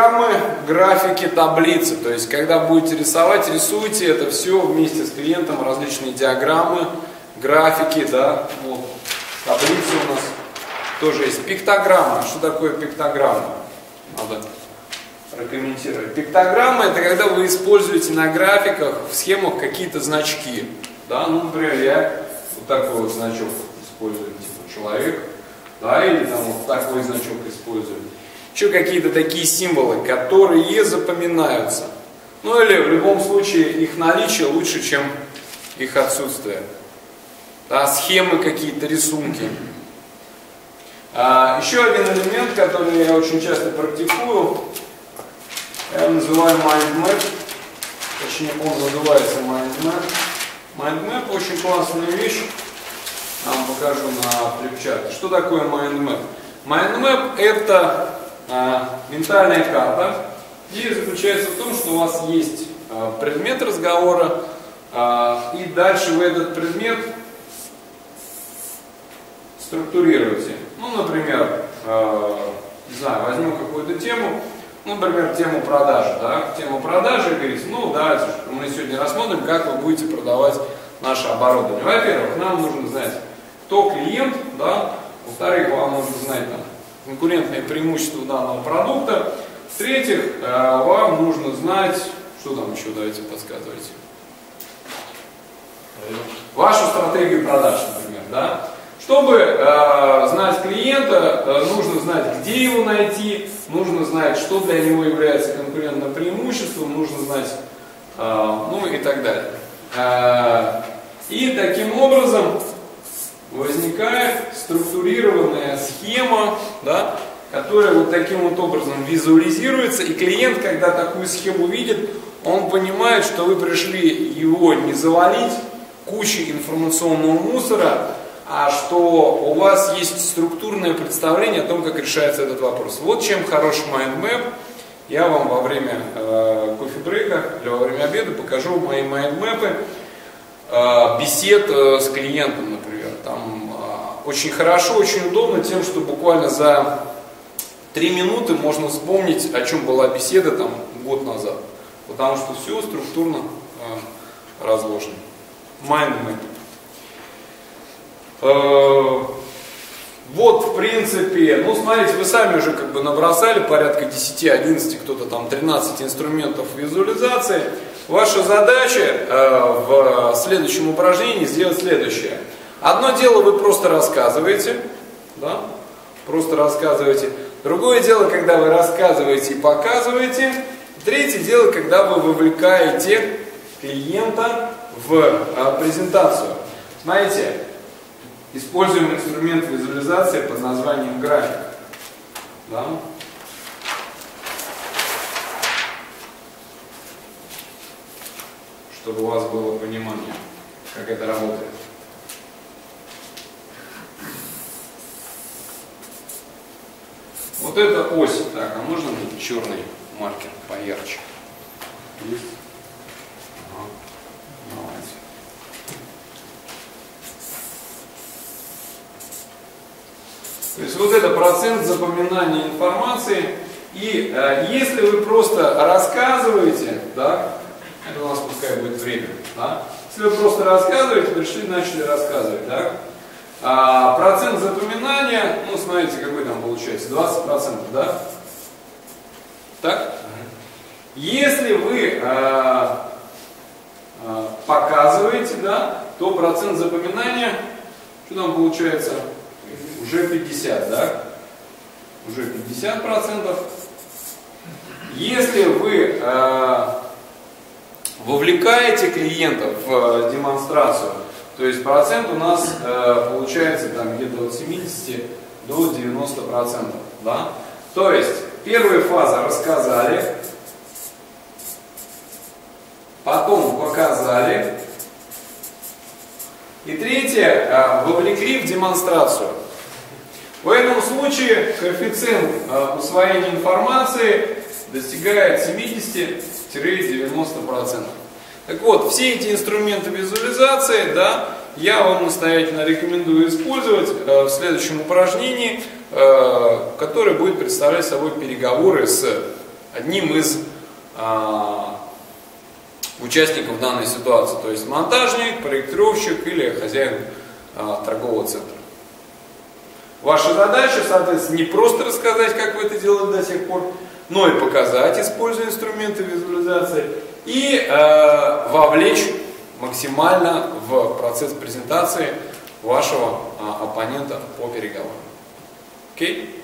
диаграммы, графики, таблицы. То есть, когда будете рисовать, рисуйте это все вместе с клиентом, различные диаграммы, графики, да, вот, таблицы у нас тоже есть. Пиктограмма. Что такое пиктограмма? Надо прокомментировать. Пиктограмма это когда вы используете на графиках, в схемах какие-то значки. Да, ну, например, я вот такой вот значок использую, типа человек, да, или там вот такой значок использую. Еще какие-то такие символы, которые запоминаются. Ну или в любом случае их наличие лучше, чем их отсутствие. Да, схемы какие-то, рисунки. А, еще один элемент, который я очень часто практикую, я называю mind map. Точнее, он называется mind map. Mind map очень классная вещь. Вам покажу на флипчарте. Что такое mind map? Mind map это ментальная карта. Идея заключается в том, что у вас есть а, предмет разговора, а, и дальше вы этот предмет структурируете. Ну, например, не знаю, возьму какую-то тему, ну, например, тему продажи, да, тему продажи, и говорите, ну, давайте, мы сегодня рассмотрим, как вы будете продавать наше оборудование. Во-первых, нам нужно знать, кто клиент, да, во-вторых, вам нужно знать там, конкурентные преимущества данного продукта, в-третьих, э, вам нужно знать, что там еще, давайте подсказывайте, вашу стратегию продаж, например, да, чтобы э, знать клиента, э, нужно знать, где его найти, нужно знать, что для него является конкурентным преимуществом, нужно знать, э, ну и так далее. Э, и таким образом возникает структурированная схема, да, которая вот таким вот образом визуализируется, и клиент, когда такую схему видит, он понимает, что вы пришли его не завалить кучей информационного мусора, а что у вас есть структурное представление о том, как решается этот вопрос. Вот чем хорош mind map. Я вам во время э, кофе-брейка или во время обеда покажу мои майндмэпы э, бесед э, с клиентом, например. Там очень хорошо, очень удобно тем, что буквально за три минуты можно вспомнить, о чем была беседа там год назад. Потому что все структурно э, разложено. Mind map. Э, вот, в принципе, ну, смотрите, вы сами уже как бы набросали порядка 10-11, кто-то там 13 инструментов визуализации. Ваша задача э, в следующем упражнении сделать следующее. Одно дело вы просто рассказываете, да, просто рассказываете. Другое дело, когда вы рассказываете и показываете. Третье дело, когда вы вовлекаете клиента в э, презентацию. Смотрите, Используем инструмент визуализации под названием график. Да? Чтобы у вас было понимание, как это работает. Вот это ось. Так, а можно мне черный маркер поярче? Есть? Ага. Давайте. То есть вот это процент запоминания информации. И э, если вы просто рассказываете, да, это у нас пускай будет время, да, если вы просто рассказываете, пришли, начали рассказывать, да, а, процент запоминания, ну смотрите, какой там получается, 20%, да? Так? Если вы а, а, показываете, да, то процент запоминания, что там получается? уже 50, да? Уже 50 процентов. Если вы э, вовлекаете клиентов в э, демонстрацию, то есть процент у нас э, получается там где-то от 70 до 90 процентов, да? То есть первая фаза рассказали, потом показали, и третье, э, вовлекли в демонстрацию. В этом случае коэффициент э, усвоения информации достигает 70-90%. Так вот, все эти инструменты визуализации, да, я вам настоятельно рекомендую использовать э, в следующем упражнении, э, которое будет представлять собой переговоры с одним из а, участников данной ситуации, то есть монтажник, проектировщик или хозяин а, торгового центра. Ваша задача, соответственно, не просто рассказать, как вы это делали до сих пор, но и показать, используя инструменты визуализации, и э, вовлечь максимально в процесс презентации вашего э, оппонента по переговорам. Окей?